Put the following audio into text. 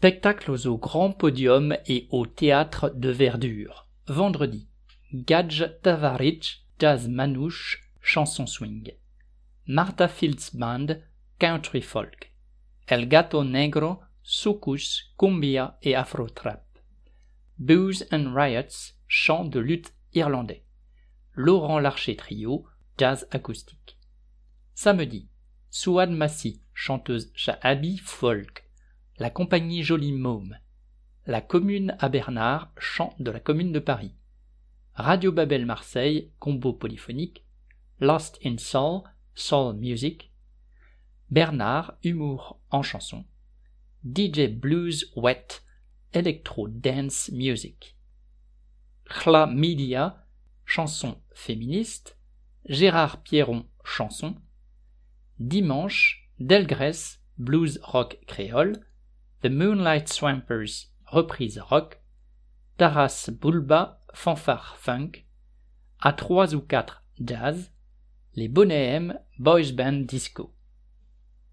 Spectacles au grand podium et au théâtre de verdure. Vendredi. Gadj Tavaric, jazz manouche, chanson swing. Martha Fields Band, country folk. El Gato Negro, soukous, cumbia et afro-trap. Booze and Riots, chant de lutte irlandais. Laurent Larcher Trio, jazz acoustique. Samedi. Souad Massi, chanteuse shahabi folk. La compagnie Jolie Môme. La commune à Bernard, chant de la commune de Paris. Radio Babel Marseille, combo polyphonique. Lost in Soul, Soul Music. Bernard, humour en chanson. DJ Blues Wet, Electro Dance Music. Khla Media, chanson féministe. Gérard Pierron, chanson. Dimanche, Delgrès, blues rock créole. The Moonlight Swampers, reprise rock. Taras Bulba, fanfare funk. À trois ou quatre, jazz. Les Bonnet M, boys band disco.